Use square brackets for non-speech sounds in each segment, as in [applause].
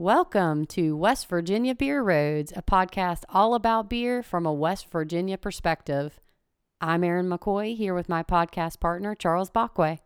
Welcome to West Virginia Beer Roads, a podcast all about beer from a West Virginia perspective. I'm Erin McCoy here with my podcast partner, Charles Bachway.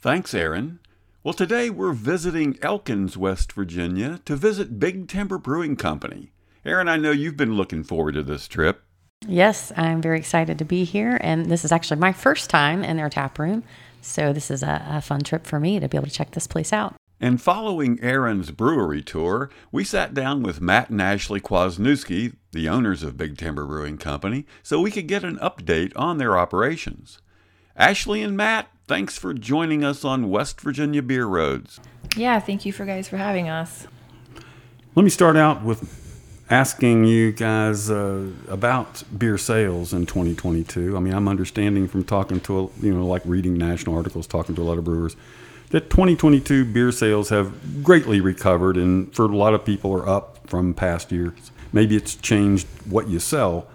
Thanks, Erin. Well, today we're visiting Elkins, West Virginia to visit Big Timber Brewing Company. Erin, I know you've been looking forward to this trip. Yes, I'm very excited to be here, and this is actually my first time in their tap room. So, this is a, a fun trip for me to be able to check this place out. And following Erin's brewery tour, we sat down with Matt and Ashley Kwasniewski, the owners of Big Timber Brewing Company, so we could get an update on their operations. Ashley and Matt, thanks for joining us on West Virginia Beer Roads. Yeah, thank you for guys for having us. Let me start out with asking you guys uh, about beer sales in 2022. I mean, I'm understanding from talking to, you know, like reading national articles, talking to a lot of brewers, that 2022 beer sales have greatly recovered and for a lot of people are up from past years. Maybe it's changed what you sell,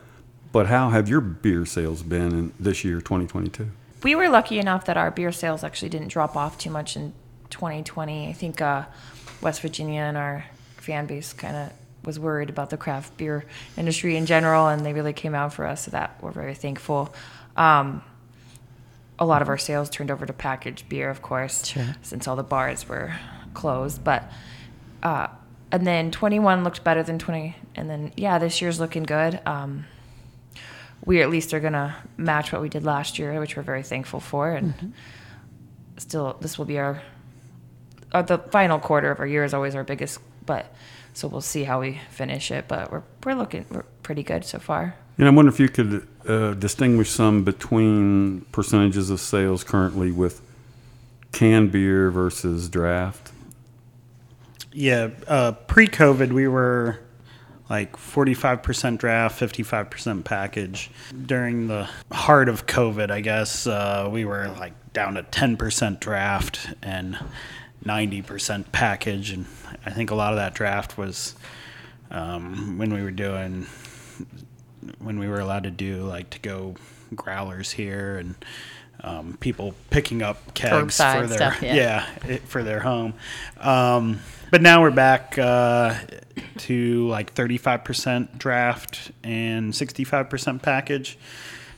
but how have your beer sales been in this year, 2022? We were lucky enough that our beer sales actually didn't drop off too much in 2020. I think uh, West Virginia and our fan base kind of was worried about the craft beer industry in general, and they really came out for us. So that we're very thankful. Um, a lot of our sales turned over to packaged beer, of course, Sure. since all the bars were closed. But uh, and then 21 looked better than 20, and then yeah, this year's looking good. Um, we at least are gonna match what we did last year, which we're very thankful for, and still this will be our, uh, the final quarter of our year is always our biggest, but so we'll see how we finish it. But we're we're looking we're pretty good so far. And I wonder if you could uh, distinguish some between percentages of sales currently with canned beer versus draft. Yeah, uh, pre-COVID, we were like 45% draft, 55% package. During the heart of COVID, I guess uh, we were like down to 10% draft and 90% package, and I think a lot of that draft was um, when we were doing when we were allowed to do like to go growlers here and um, people picking up kegs for their stuff, yeah. [laughs] yeah it, for their home. Um, but now we're back uh, to like 35% draft and 65% package.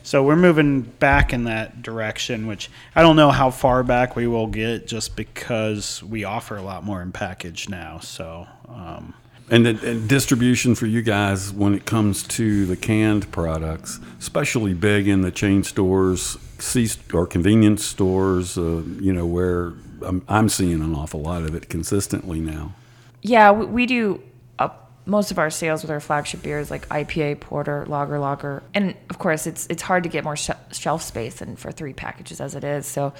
So we're moving back in that direction, which I don't know how far back we will get just because we offer a lot more in package now. So, um, And, the, and distribution for you guys when it comes to the canned products, especially big in the chain stores, C or convenience stores, uh, you know, where I'm, I'm seeing an awful lot of it consistently now. Yeah, we, we do most of our sales with our flagship beers like IPA, porter, lager, lager, and of course it's it's hard to get more sh- shelf space than for three packages as it is. So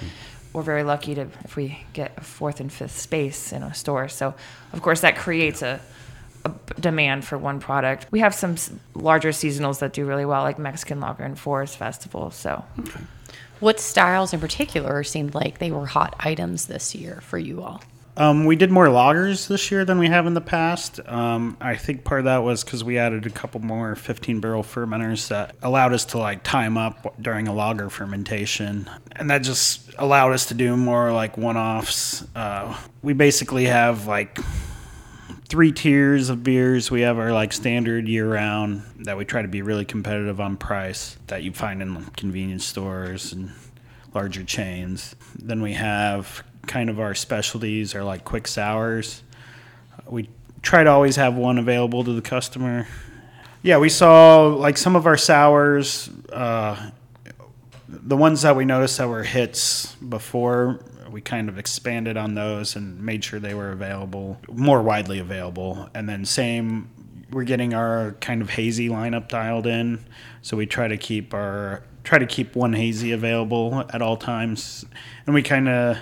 we're very lucky to if we get a fourth and fifth space in a store. So of course that creates a demand for one product. We have some larger seasonals that do really well, like Mexican Lager and Forest Festival. So What styles in particular seemed like they were hot items this year for you all? Um, we did more lagers this year than we have in the past. Um, I think part of that was because we added a couple more 15 barrel fermenters that allowed us to like time up during a lager fermentation, and that just allowed us to do more like one offs. Uh, we basically have like three tiers of beers. We have our like standard year round that we try to be really competitive on price that you find in convenience stores and larger chains. Then we have kind of our specialties are like quick sours. We try to always have one available to the customer. Yeah, we saw like some of our sours, uh, the ones that we noticed that were hits before, we kind of expanded on those and made sure they were available, more widely available. And then same, we're getting our kind of hazy lineup dialed in, so we try to keep our try to keep one hazy available at all times, and we kind of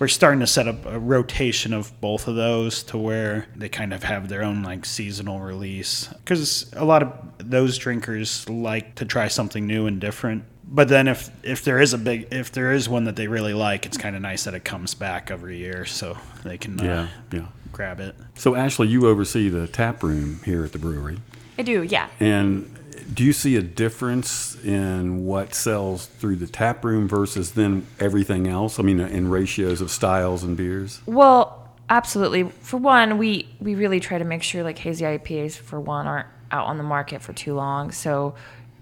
we're starting to set up a rotation of both of those to where they kind of have their own like seasonal release because a lot of those drinkers like to try something new and different but then if if there is a big if there is one that they really like it's kind of nice that it comes back every year so they can uh, Yeah, yeah. grab it So, Ashley, you oversee the tap room here at the brewery. I do, yeah. And do you see a difference in what sells through the tap room versus then everything else? I mean, in ratios of styles and beers? Well, Absolutely. For one, we we really try to make sure like hazy IPAs for one aren't out on the market for too long. So,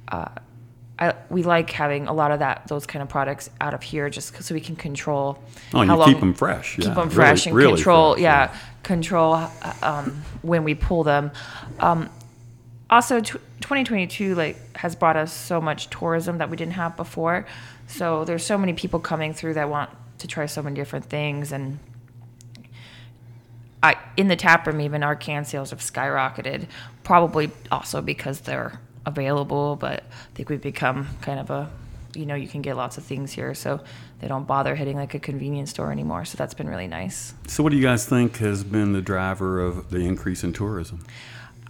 uh, I we like having a lot of that those kind of products out of here just so we can control. Oh, how you keep them fresh. Keep yeah. them Really- fresh and really control. fresh, yeah, control uh, um, when we pull them. Um, also, tw 2022 like has brought us so much tourism that we didn't have before. So there's so many people coming through that want to try so many different things and. I, in the tap room, even our can sales have skyrocketed, probably also because they're available. But I think we've become kind of a, you know, you can get lots of things here, so they don't bother hitting like a convenience store anymore. So that's been really nice. So, what do you guys think has been the driver of the increase in tourism?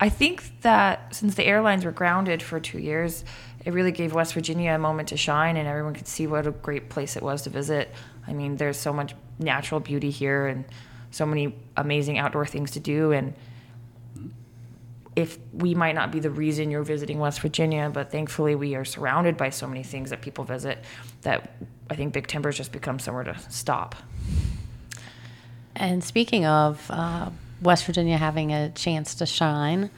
I think that since the airlines were grounded for two years, it really gave West Virginia a moment to shine, and everyone could see what a great place it was to visit. I mean, there's so much natural beauty here, and so many amazing outdoor things to do. And if we might not be the reason you're visiting West Virginia, but thankfully we are surrounded by so many things that people visit that I think Big Timber's just become somewhere to stop. And speaking of uh, West Virginia having a chance to shine,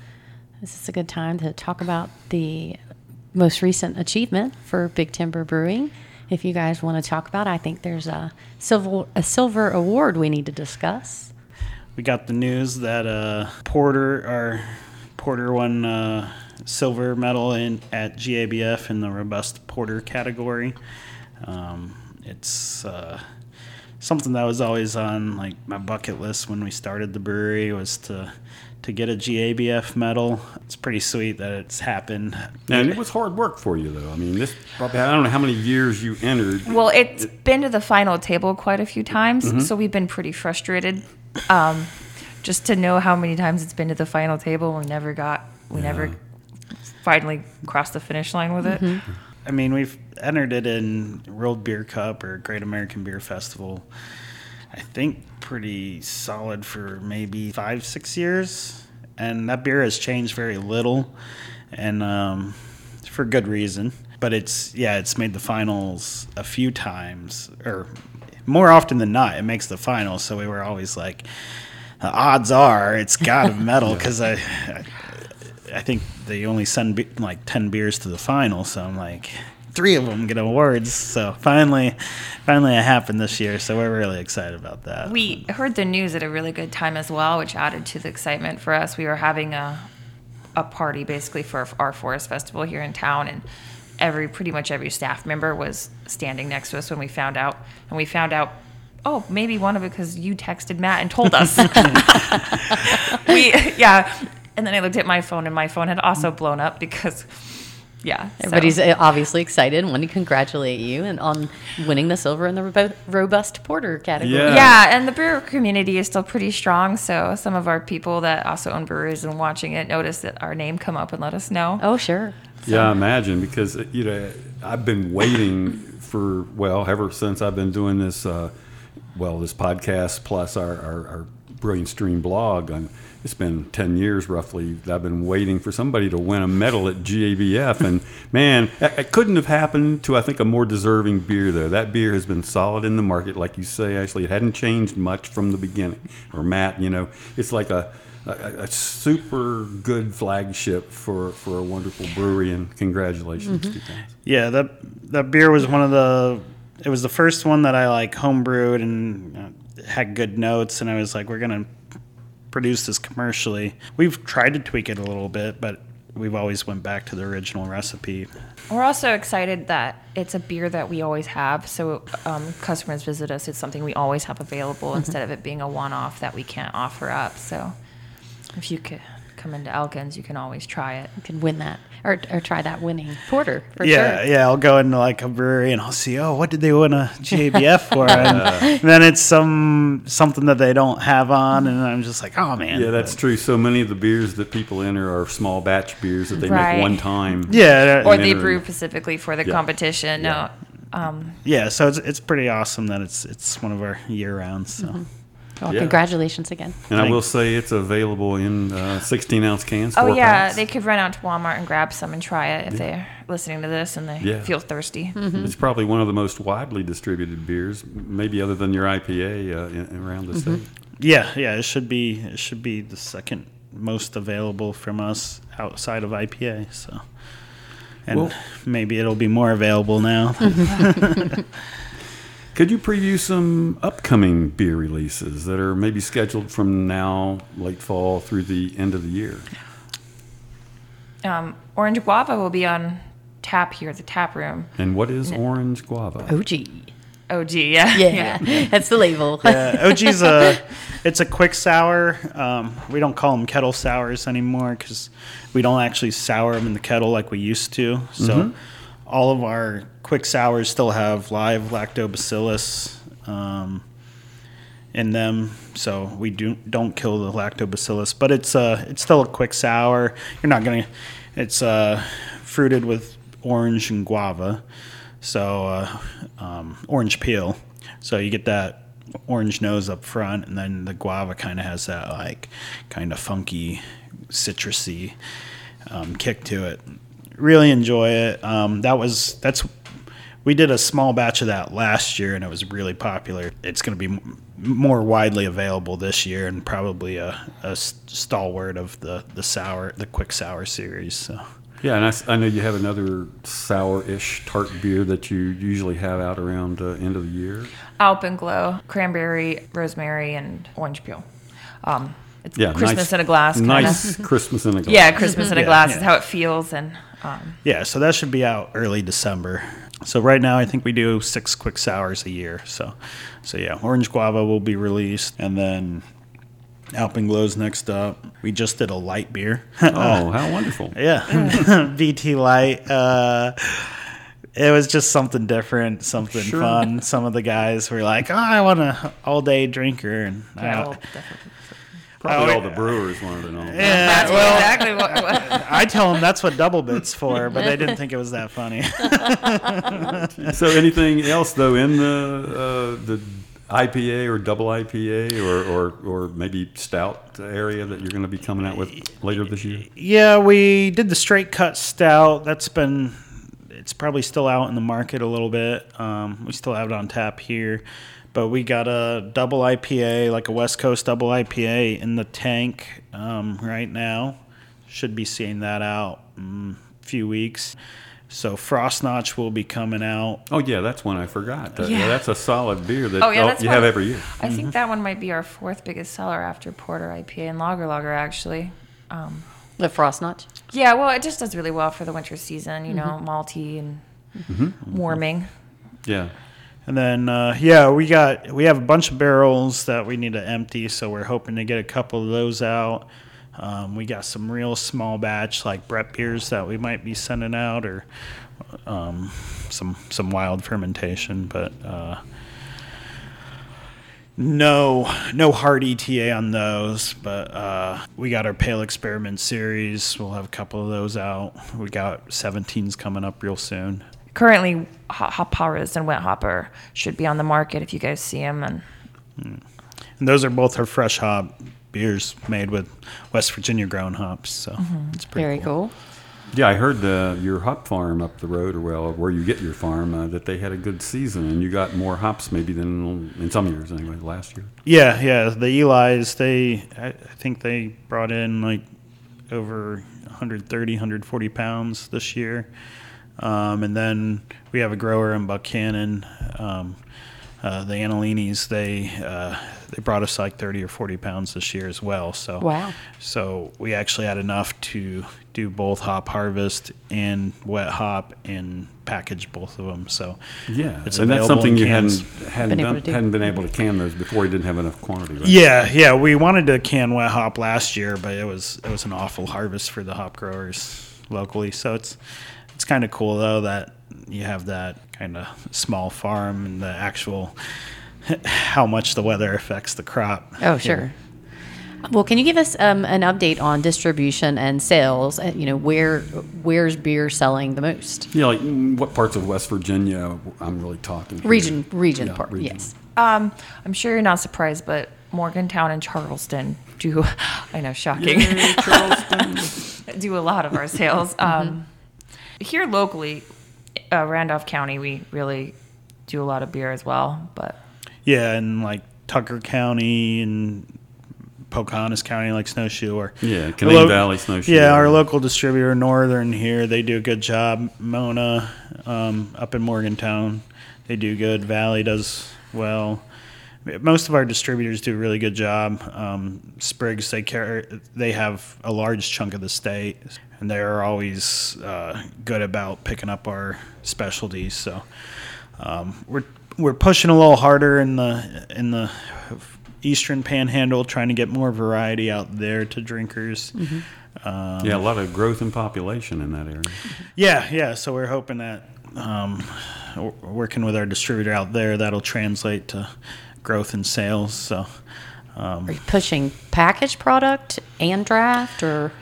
this is a good time to talk about the most recent achievement for Big Timber Brewing. If you guys want to talk about, it, I think there's a silver a silver award we need to discuss. We got the news that uh, Porter, our Porter won uh, silver medal in at GABF in the robust porter category. Um, it's uh, something that was always on like my bucket list when we started the brewery was to to get a GABF medal. It's pretty sweet that it's happened. And it was hard work for you, though. I mean, this probably, I don't know how many years you entered. Well, it's been to the final table quite a few times, so we've been pretty frustrated. Um, just to know how many times it's been to the final table, we never got, we never finally crossed the finish line with it. I mean, we've entered it in World Beer Cup or Great American Beer Festival. I think pretty solid for maybe five, six years, and that beer has changed very little, and um, for good reason. But it's yeah, it's made the finals a few times, or more often than not, it makes the finals. So we were always like, the odds are it's got a [laughs] medal because I, I I think they only send be- like 10 beers to the final, so I'm like, three of them get awards. So finally, finally it happened this year, so we're really excited about that. We heard the news at a really good time as well, which added to the excitement for us. We were having a a party basically for our forest festival here in town, and every pretty much every staff member was standing next to us when we found out, and we found out. Oh, maybe one of it because you texted Matt and told us. [laughs] [laughs] we, yeah, and then I looked at my phone, and my phone had also blown up because, yeah, Everybody's uh, obviously excited and want to congratulate you and on winning the silver in the robust porter category. Yeah. Yeah, and the brewer community is still pretty strong. So some of our people that also own breweries and watching it noticed that our name come up and let us know. Oh, sure. Yeah, I imagine because uh, you know I've been waiting for well ever since I've been doing this uh, well this podcast plus our our, our brilliant stream blog. And it's been ten years roughly. that I've been waiting for somebody to win a medal at GABF, and man, it it couldn't have happened to I think a more deserving beer though. That beer has been solid in the market, like you say. Actually, it hadn't changed much from the beginning. Or Matt, you know, it's like a a, a super good flagship for, for a wonderful brewery, and congratulations to you guys. Yeah, that that beer was one of the. It was the first one that I like homebrewed and uh, had good notes, and I was like, we're gonna produce this commercially. We've tried to tweak it a little bit, but we've always went back to the original recipe. We're also excited that it's a beer that we always have. So um, customers visit us, it's something we always have available instead of it being a one-off that we can't offer up. So if you could come into Elkins, you can always try it. You can win that or, or try that winning porter for yeah, sure. yeah. I'll go into like a brewery and I'll see, oh, what did they win a GABF for? [laughs] And then it's some something that they don't have on, and I'm just like, oh man. Yeah, that's true. So many of the beers that people enter are small batch beers that they Right. make one time. Yeah, Or they brew specifically for the Yeah. competition. Yeah. No, um, yeah. So it's it's pretty awesome that it's it's one of our year rounds. So. Well, Yeah. congratulations again. And I will say it's available in uh, 16 ounce cans. Oh, yeah, packs. they could run out to Walmart and grab some and try it if they're listening to this and they Yeah. feel thirsty. It's probably one of the most widely distributed beers, maybe other than your IPA uh, in, around the state. Yeah, yeah, it should be it should be the second most available from us outside of IPA. So, and Well- maybe it'll be more available now. [laughs] [laughs] Could you preview some upcoming beer releases that are maybe scheduled from now, late fall, through the end of the year? Um, Orange Guava will be on tap here at the tap room. And what is orange guava? OG. OG, gee, yeah. Yeah, [laughs] that's the label. uh, OG's a it's a quick sour. Um, we don't call them kettle sours anymore because we don't actually sour them in the kettle like we used to. So all of our quick sours still have live lactobacillus um, in them. So we do don't kill the lactobacillus, but it's uh it's still a quick sour. You're not gonna. It's uh, fruited with orange and guava. So uh, um, orange peel. So you get that orange nose up front, and then the guava kind of has that like kind of funky, citrusy um, kick to it. Really enjoy it. Um, that was that's we did a small batch of that last year, and it was really popular. It's going to be m- more widely available this year, and probably a stalwart of the the sour, the quick sour series. So. Yeah, and I s- I, know you have another sour-ish tart beer that you usually have out around uh, end of the year. Alpenglow, cranberry, rosemary, and orange peel. Um, it's Yeah, Christmas nice, in a glass. Kinda. Nice Christmas in a glass. Yeah, Christmas in a Yeah, glass yeah. is how it feels, and um, Yeah, so that should be out early December. So right now, I think we do six quick sours a year. So, so yeah, orange guava will be released, and then Alpenglow's next up. We just did a light beer. Oh, how wonderful! [laughs] yeah, [laughs] BT light. Uh, it was just something different, something Sure. fun. Some of the guys were like, "Oh, I want a all day drinker," and I yeah, don't- we'll definitely. Probably Oh, all the brewers wanted to know. yeah, That's well, exactly what. what [laughs] I tell them that's what double bits for, but they didn't think it was that funny. [laughs] [laughs] So, anything else though in the uh, the IPA or double IPA or, or or maybe stout area that you're going to be coming out with later this year? Yeah, we did the straight cut stout. That's been, it's probably still out in the market a little bit. Um, we still have it on tap here, but we got a double IPA, like a West Coast double IPA, in the tank um, right now. Should be seeing that out in a few weeks. So Frost Notch will be coming out. Oh yeah, that's one I forgot. That- Yeah. that's a solid beer that Oh, yeah, that's you one- have every year. I think that one might be our fourth biggest seller after Porter IPA and Lager Lager, actually. Um, The frost notch. yeah, well, it just does really well for the winter season, you know, malty and warming. Yeah. And then, uh, yeah, we got we have a bunch of barrels that we need to empty, so we're hoping to get a couple of those out. Um, we got some real small batch like Brett beers that we might be sending out, or um, some some wild fermentation, but uh, no no hard ETA on those. But uh, we got our Pale Experiment series. We'll have a couple of those out. We got 17s coming up real soon. Currently, hop hop harvest and wet hopper should be on the market if you guys see them. And And those are both our fresh hop beers made with West Virginia grown hops. So it's pretty Very cool. Yeah, I heard uh, your hop farm up the road, or well, where you get your farm, uh, that they had a good season, and you got more hops maybe than in some years anyway. Last year. Yeah, yeah. The Eli's, they, I, I think they brought in like over 130, 140 pounds this year. Um, and then we have a grower in Buckhannon, um, uh, the Annalinis. They uh, they brought us like 30 or 40 pounds this year as well. So Wow. So we actually had enough to do both hop harvest and wet hop and package both of them. So Yeah, It's and that's something you hadn't hadn't Been able done, to hadn't been able to can those before. You didn't have enough quantity. Right? Yeah, yeah, we wanted to can wet hop last year, but it was it was an awful harvest for the hop growers locally. So it's it's kind of cool though that you have that kind of small farm and the actual [laughs] how much the weather affects the crop. Oh, sure. Well, can you give us um, an update on distribution and sales? Uh, You know, where where's beer selling the most? Yeah, like mm, what parts of West Virginia? I'm really talking here. Region, region Yeah, part. region. Yes. um, I'm sure you're not surprised, but Morgantown and Charleston do, [laughs] I know, shocking, Yay, Charleston. [laughs] do a lot of our sales. Um, here locally, uh, Randolph County, we really do a lot of beer as well. But Yeah, and like Tucker County and Pocahontas County, like Snowshoe, or Yeah, Our Canaan Valley Snowshoe. Yeah, our local distributor, Northern here, they do a good job. Mona, um, up in Morgantown, they do good. Valley does well. Most of our distributors do a really good job. Um, Spriggs, they care, they have a large chunk of the state, and they are always uh, good about picking up our specialties. So um, we're we're pushing a little harder in the in the eastern panhandle, trying to get more variety out there to drinkers. Um, Yeah, a lot of growth in population in that area. yeah, yeah. So we're hoping that um, working with our distributor out there, that'll translate to growth in sales. So um, Are you pushing packaged product and draft or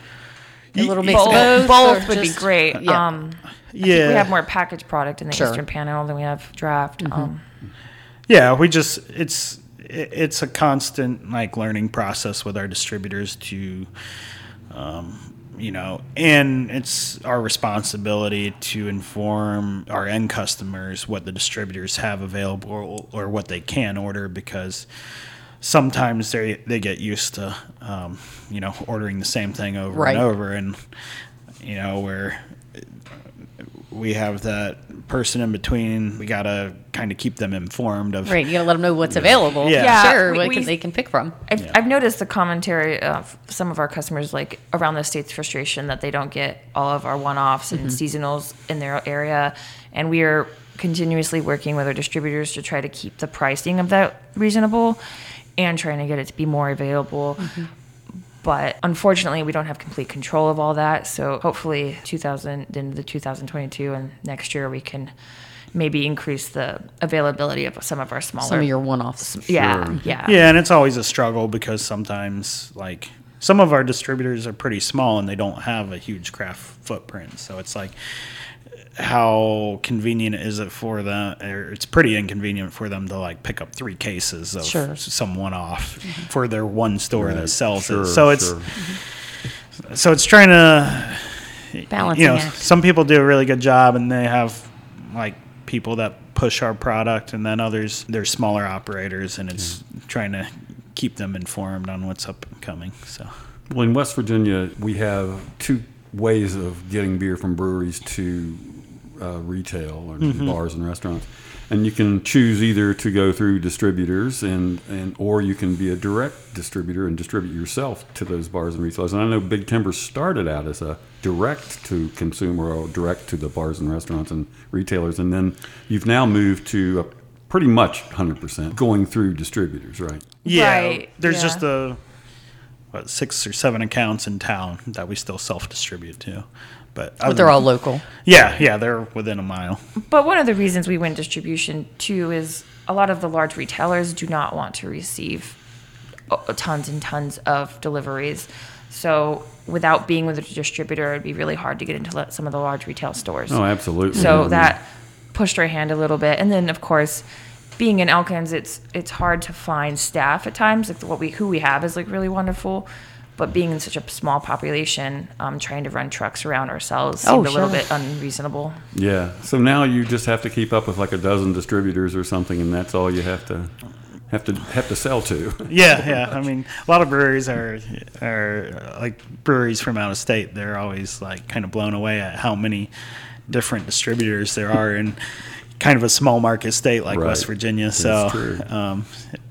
a little mix both, of both? both or would be great. Yeah. Um, I think Yeah. we have more packaged product in the Sure. Eastern Panhandle than we have draft. Mm-hmm. Um, yeah, we just it's it's a constant like learning process with our distributors to. Um, you know, and it's our responsibility to inform our end customers what the distributors have available or what they can order because sometimes they they get used to um, you know ordering the same thing over Right. and over and you know where we have that person in between we gotta kind of keep them informed of Right, you gotta let them know what's available. Yeah. Yeah, sure, we- what we- can, they can pick from. I've, Yeah. I've noticed the commentary of some of our customers, like around the state's frustration that they don't get all of our one-offs and mm-hmm. seasonals in their area, and we are continuously working with our distributors to try to keep the pricing of that reasonable, and trying to get it to be more available. Mm-hmm. But unfortunately, we don't have complete control of all that. So hopefully, 2000 into the 2022 and next year, we can maybe increase the availability of some of our smaller. Some of your one-offs. yeah, yeah, Yeah, and it's always a struggle because sometimes, like, some of our distributors are pretty small and they don't have a huge craft footprint. So it's like, how convenient is it for them? Or it's pretty inconvenient for them to like pick up three cases of Sure. some one-off for their one store Right. that sells Sure, it. So it's sure. so it's trying to balance you know, act. some people do a really good job and they have like people that push our product and then others they're smaller operators and it's mm. trying to keep them informed on what's up and coming. So Well, in West Virginia, we have two ways of getting beer from breweries to uh, retail or bars and restaurants, and you can choose either to go through distributors and, and or you can be a direct distributor and distribute yourself to those bars and retailers. And I know Big Timber started out as a direct to consumer or direct to the bars and restaurants and retailers, and then you've now moved to a pretty much 100% going through distributors, right? yeah, Right, there's yeah. just a what six or seven accounts in town that we still self-distribute to. But, But they're all local. yeah, yeah, they're within a mile. But one of the reasons we went distribution too is a lot of the large retailers do not want to receive uh, tons and tons of deliveries. So without being with a distributor, it'd be really hard to get into some of the large retail stores. Oh, absolutely. So Mhm. that pushed our hand a little bit, and then of course, being in Elkins, it's it's hard to find staff at times. Like what we who we have is like really wonderful, but being in such a small population, um, trying to run trucks around ourselves Oh, seemed a little sure. bit unreasonable. Yeah. So now you just have to keep up with like a dozen distributors or something, and that's all you have to have to have to sell to. [laughs] Yeah, yeah. I mean, a lot of breweries are are like breweries from out of state. They're always like kind of blown away at how many different distributors there are in kind of a small market state like Right. West Virginia. So, true. um,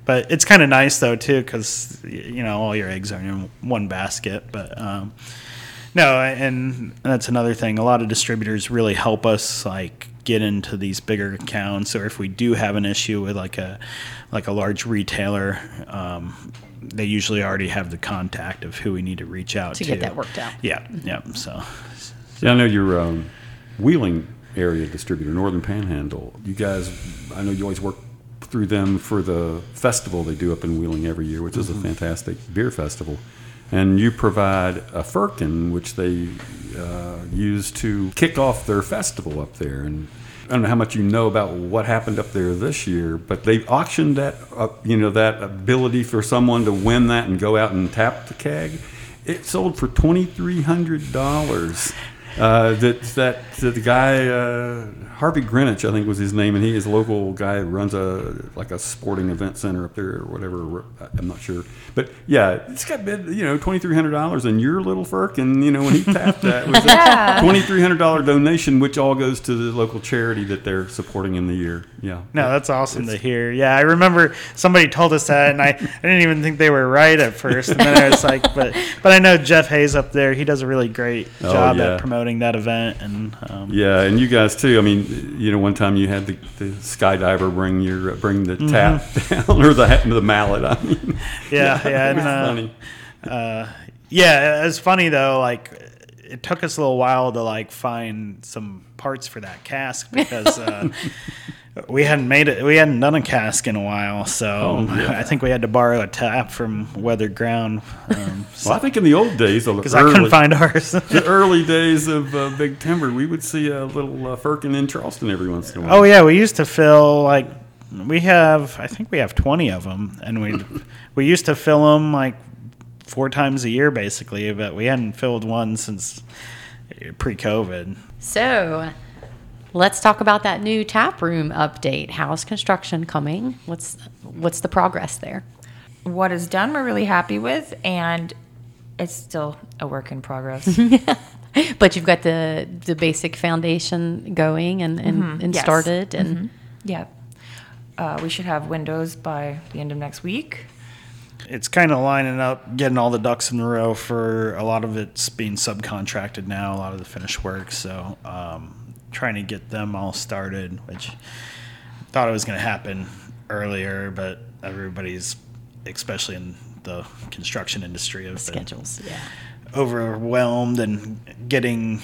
but it's kind of nice though too because you know all your eggs are in one basket. But um, no, and that's another thing. A lot of distributors really help us like get into these bigger accounts, or if we do have an issue with like a like a large retailer, um, they usually already have the contact of who we need to reach out To to, get that worked out. Yeah, yeah. So Yeah, I know your um, Wheeling area distributor, Northern Panhandle. You guys, I know you always work through them for the festival they do up in Wheeling every year, which is a fantastic beer festival. And you provide a firkin, which they uh, use to kick off their festival up there. And I don't know how much you know about what happened up there this year, but they auctioned that, uh, you know, that ability for someone to win that and go out and tap the keg. It sold for twenty three hundred dollars. Uh, that that that the guy uh, Harvey Greenwich, I think was his name, and he is a local guy who runs a like a sporting event center up there or whatever. I'm not sure, but yeah, it's got bid, you know twenty three hundred dollars, and your little Firkin, you know, when he tapped that was a [laughs] twenty three hundred dollar donation, which all goes to the local charity that they're supporting in the year. Yeah, No, that's awesome to hear. Yeah, I remember somebody told us that, and I, I didn't even think they were right at first. And then I was like, but but I know Jeff Hayes up there. He does a really great Oh, job yeah. at promoting that event, and um, Yeah, and you guys too. I mean, you know, one time you had the, the skydiver bring your bring the tap down [laughs] or the the mallet. I mean, [laughs] yeah, [laughs] yeah, and, uh, funny. uh, yeah. It's funny though. Like it took us a little while to like find some parts for that cask because. Uh, We hadn't made it. We hadn't done a cask in a while, so Oh, yeah. [laughs] I think we had to borrow a tap from Weathered Ground. Um, [laughs] Well, I think in the old days, because [laughs] I couldn't find ours. the early days of uh, Big Timber, we would see a little uh, Firkin in Charleston every once in a while. Oh yeah, we used to fill like we have. I think we have twenty of them, and we we used to fill them like four times a year basically, but we hadn't filled one since pre-COVID. So, let's talk about that new tap room update. How's construction coming? What's what's the progress there? What is done, we're really happy with, and it's still a work in progress. [laughs] but you've got the the basic foundation going and and, and Yes. started and yeah. Uh, we should have windows by the end of next week. It's kind of lining up, getting all the ducks in a row for a lot of it's being subcontracted now. A lot of the finished work, so um, trying to get them all started, which thought it was going to happen earlier, but everybody's, especially in the construction industry, been schedules. Yeah. overwhelmed and getting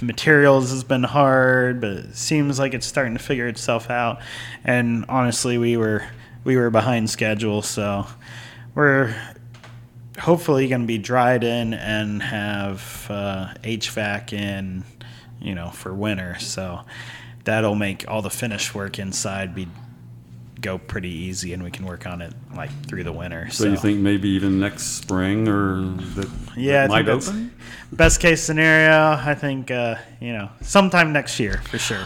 materials has been hard, but it seems like it's starting to figure itself out. And honestly, we were we were behind schedule, so we're hopefully going to be dried in and have uh, HVAC in, you know, for winter. So that'll make all the finish work inside be go pretty easy, and we can work on it like through the winter. So you think maybe even next spring or that, Yeah, that might open? best case scenario. I think uh, you know sometime next year for sure.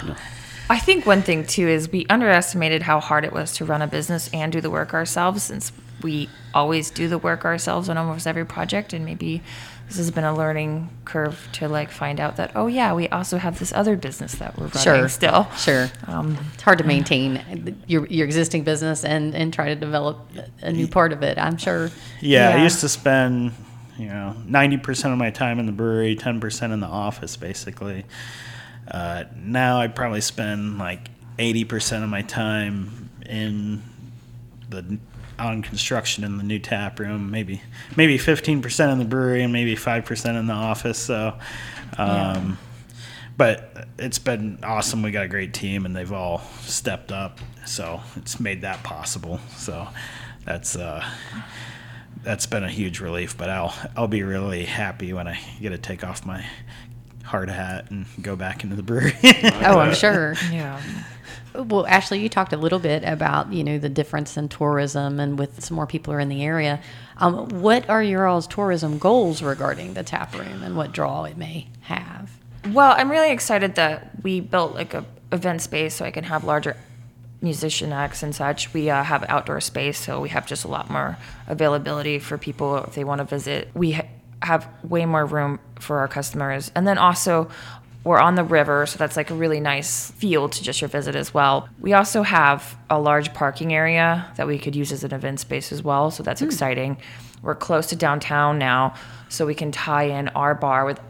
I think one thing too is we underestimated how hard it was to run a business and do the work ourselves since we always do the work ourselves on almost every project and maybe this has been a learning curve to like find out that oh yeah we also have this other business that we're running Sure. still Sure. um, It's hard to maintain your your existing business and and try to develop a new part of it. I'm sure. Yeah, I used to spend you know ninety percent of my time in the brewery, ten percent in the office, basically. Uh, now I probably spend like eighty percent of my time in the on construction in the new tap room, maybe maybe fifteen percent in the brewery, and maybe five percent in the office. So. Um, But it's been awesome. We got a great team, and they've all stepped up, so it's made that possible. So that's uh, that's been a huge relief. But I'll I'll be really happy when I get to take off my hard hat and go back into the brewery. Oh, I'm [laughs] sure. yeah Well, Ashley, you talked a little bit about you know the difference in tourism and with some more people are in the area. Um, what are your all's tourism goals regarding the tap room and what draw it may have? Well, I'm really excited that we built like a event space so I can have larger musician acts and such. We uh, have outdoor space, so we have just a lot more availability for people if they want to visit. We ha- have way more room for our customers, and then also we're on the river, so that's like a really nice feel to just your visit as well. We also have a large parking area that we could use as an event space as well, so that's exciting. We're close to downtown now, so we can tie in our bar with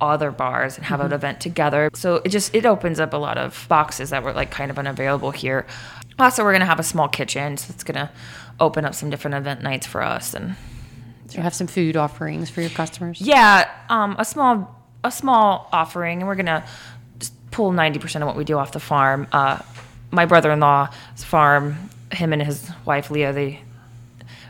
other bars and have an event together. So it just it opens up a lot of boxes that were like kind of unavailable here. Also, we're gonna have a small kitchen, so it's gonna open up some different event nights for us and you have some food offerings for your customers? yeah, um, a small a small offering, and we're gonna pull ninety percent of what we do off the farm. Uh, my brother-in-law's farm, him and his wife Leah, they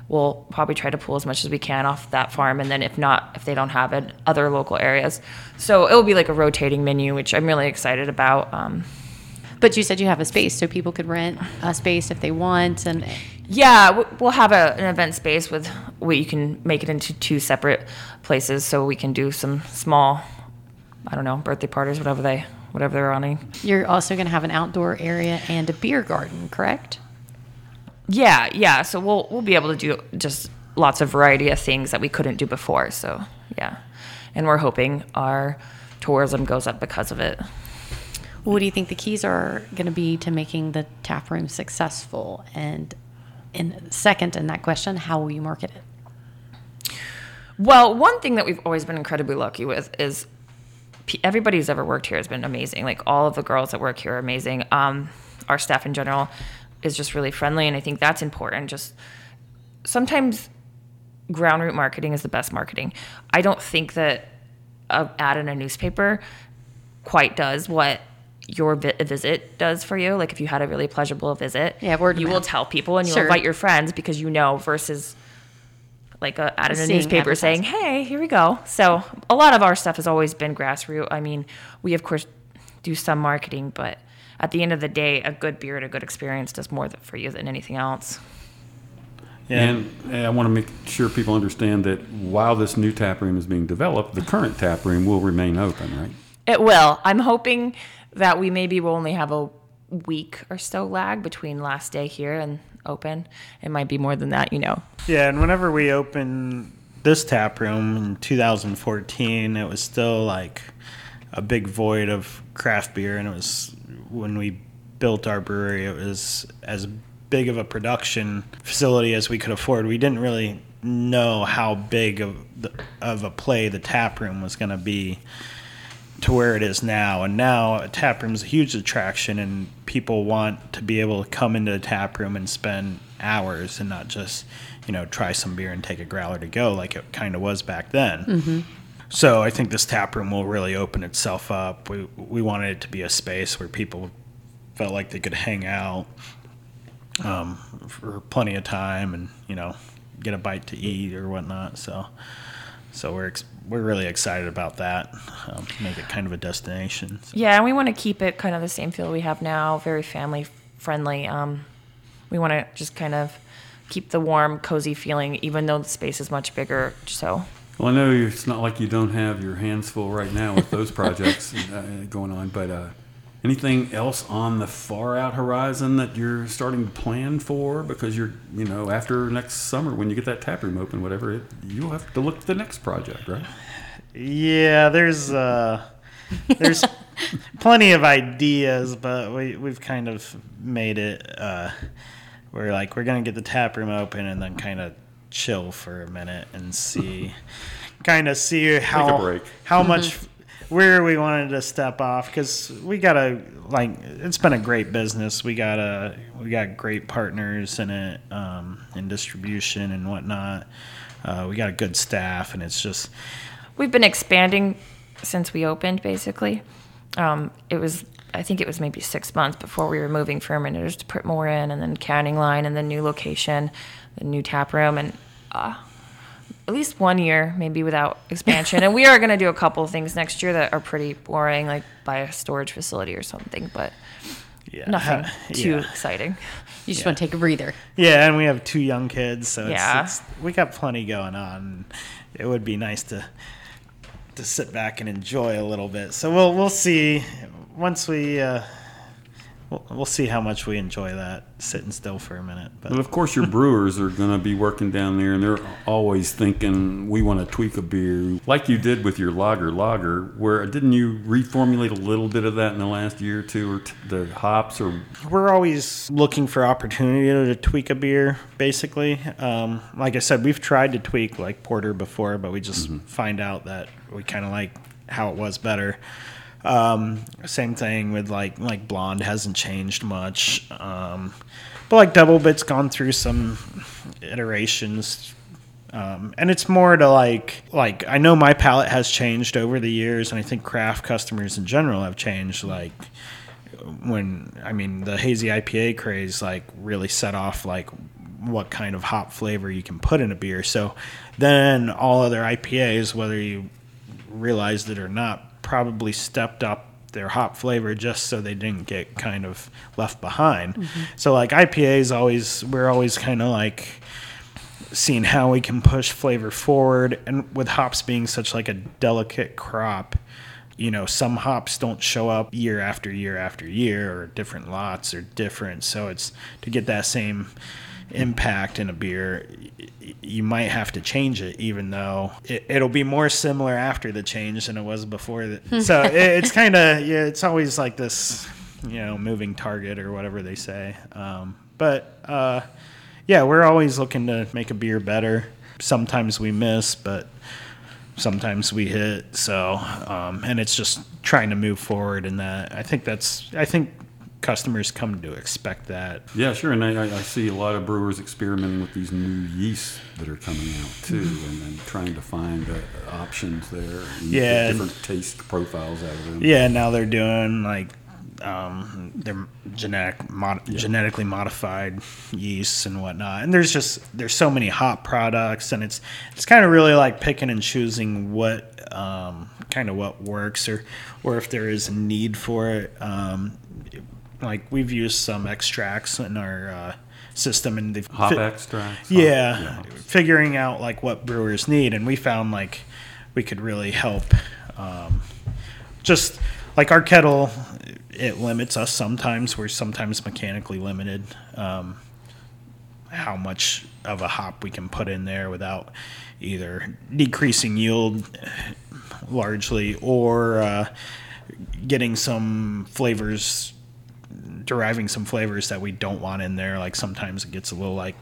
will probably try to pull as much as we can off that farm, and then if not, if they don't have it, other local areas. So it will be like a rotating menu, which I'm really excited about. Um, But you said you have a space, so people could rent a space if they want, and Yeah, we'll have a, an event space with where you can make it into two separate places, so we can do some small I don't know, birthday parties, whatever they whatever they're running. You're also going to have an outdoor area and a beer garden, correct? Yeah, yeah. So we'll we'll be able to do just lots of variety of things that we couldn't do before. So yeah, and we're hoping our tourism goes up because of it. What do you think the keys are going to be to making the tap room successful? And in second, in that question, how will you market it? Well, one thing that we've always been incredibly lucky with is everybody who's ever worked here has been amazing. Like all of the girls that work here are amazing. Um, our staff in general is just really friendly, and I think that's important. Just sometimes ground root marketing is the best marketing. I don't think that an ad in a newspaper quite does what your vi- visit does for you. Like if you had a really pleasurable visit, Yeah, word you will tell people and you'll Sure. invite your friends because you know versus like a, ad in a Seeing newspaper saying, "Hey, here we go." So a lot of our stuff has always been grassroots. I mean, we of course do some marketing, but at the end of the day, a good beer and a good experience does more for you than anything else. Yeah. And, and I want to make sure people understand that while this new tap room is being developed, the current tap room will remain open, right? It will. I'm hoping that we maybe will only have a week or so lag between last day here and open. It might be more than that, you know. Yeah, and whenever we opened this tap room in 2014, it was still like a big void of craft beer, and it was when we built our brewery, it was as big of a production facility as we could afford. We didn't really know how big of the, of a play the tap room was going to be to where it is now. And now a tap room is a huge attraction, and people want to be able to come into the tap room and spend hours and not just, you know, try some beer and take a growler to go like it kind of was back then. So I think this tap room will really open itself up. We we wanted it to be a space where people felt like they could hang out um, for plenty of time and you know get a bite to eat or whatnot. So so we're ex- we're really excited about that. Um, make it kind of a destination. So. Yeah, and we want to keep it kind of the same feel we have now, very family friendly. Um, we want to just kind of keep the warm, cozy feeling, even though the space is much bigger. So Well, I know it's not like you don't have your hands full right now with those projects [laughs] uh, going on, but uh, anything else on the far out horizon that you're starting to plan for? Because you're, you know, after next summer when you get that tap room open, whatever, it, you'll have to look at the next project, right? Yeah, there's uh, there's [laughs] plenty of ideas, but we we've kind of made it. Uh, we're like we're gonna get the tap room open and then kind of chill for a minute and see, [laughs] kind of see how how much where we wanted to step off because we got a like it's been a great business. We got a we got great partners in it um, in distribution and whatnot. Uh, we got a good staff, and it's just we've been expanding since we opened, basically. Um, it was, I think it was maybe six months before we were moving fermenters to put more in, and then canning line, and then new location, the new tap room, and uh, at least one year maybe without expansion. and we are going to do a couple of things next year that are pretty boring, like buy a storage facility or something, but yeah, nothing [laughs] too Yeah. exciting. You just want to take a breather. Yeah, and we have two young kids, so it's, Yeah. it's, we got plenty going on. It would be nice to to sit back and enjoy a little bit. So we'll we'll see once we uh, we'll, we'll see how much we enjoy that sitting still for a minute. But But of course, your [laughs] brewers are going to be working down there, and they're always thinking, "We want to tweak a beer, like you did with your lager lager." Where didn't you reformulate a little bit of that in the last year or two, or t- the hops, or we're always looking for opportunity to tweak a beer. Basically, um, like I said, we've tried to tweak like porter before, but we just find out that we kind of like how it was better. Um, same thing with like like blonde hasn't changed much, um, but like double bit's gone through some iterations. Um, and it's more to like like I know my palate has changed over the years, and I think craft customers in general have changed. Like when I mean the hazy IPA craze like really set off like what kind of hop flavor you can put in a beer. So then all other IPAs, whether you realized it or not, probably stepped up their hop flavor just so they didn't get kind of left behind. Mm-hmm. So like IPAs always we're always kind of like seeing how we can push flavor forward and with hops being such like a delicate crop you know, some hops don't show up year after year after year, or different lots are different. So it's to get that same impact in a beer, you might have to change it, even though it, will be more similar after the change than it was before. The, [laughs] so it, it's kind of yeah, it's always like this, you know, moving target or whatever they say. Um, but uh, yeah, we're always looking to make a beer better. Sometimes we miss, but sometimes we hit. So, um, and it's just trying to move forward in that. I think that's, I think customers come to expect that. Yeah, sure. And I, I see a lot of brewers experimenting with these new yeasts that are coming out too, and then trying to find uh, options there. yeah. Different taste profiles out of them. Yeah, now they're doing like um, they're genetic mod- yeah. genetically modified yeasts and whatnot. And there's just there's so many hop products, and it's it's kind of really like picking and choosing what um, kind of what works, or or if there is a need for it. Um, like we've used some extracts in our uh, system, and they've hop fi- extracts. Yeah, hop, yeah, figuring out like what brewers need, and we found like we could really help. Um, just like our kettle it limits us sometimes. We're sometimes mechanically limited. Um, how much of a hop we can put in there without either decreasing yield largely or uh, getting some flavors, deriving some flavors that we don't want in there. Like sometimes it gets a little like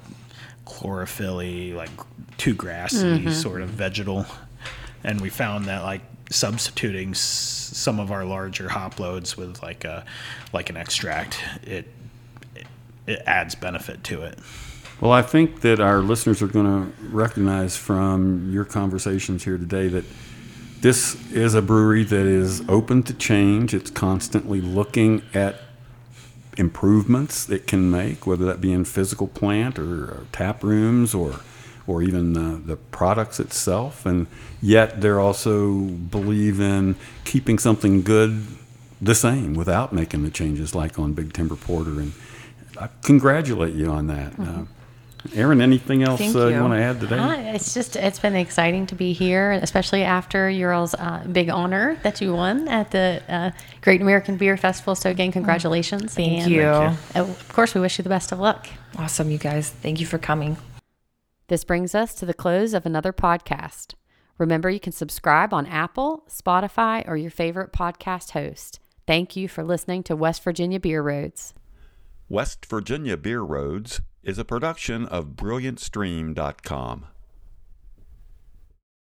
chlorophyll like too grassy, mm-hmm. sort of vegetal. And we found that like substituting some of our larger hop loads with like a like an extract, it it adds benefit to it. Well, I think that our listeners are going to recognize from your conversations here today that this is a brewery that is open to change. It's constantly looking at improvements it can make, whether that be in physical plant or, or tap rooms or or even uh, the products itself. And yet they're also believe in keeping something good the same without making the changes like on Big Timber Porter. And I congratulate you on that. Mm-hmm. Uh, Erin, anything else uh, you. you. want to add today? Uh, it's just it's been exciting to be here, especially after your all's uh, big honor that you won at the uh, Great American Beer Festival. So again, congratulations! Thank and, you. Of course, we wish you the best of luck. Awesome, you guys. Thank you for coming. This brings us to the close of another podcast. Remember, you can subscribe on Apple, Spotify, or your favorite podcast host. Thank you for listening to West Virginia Beer Roads. West Virginia Beer Roads is a production of BrilliantStream.com.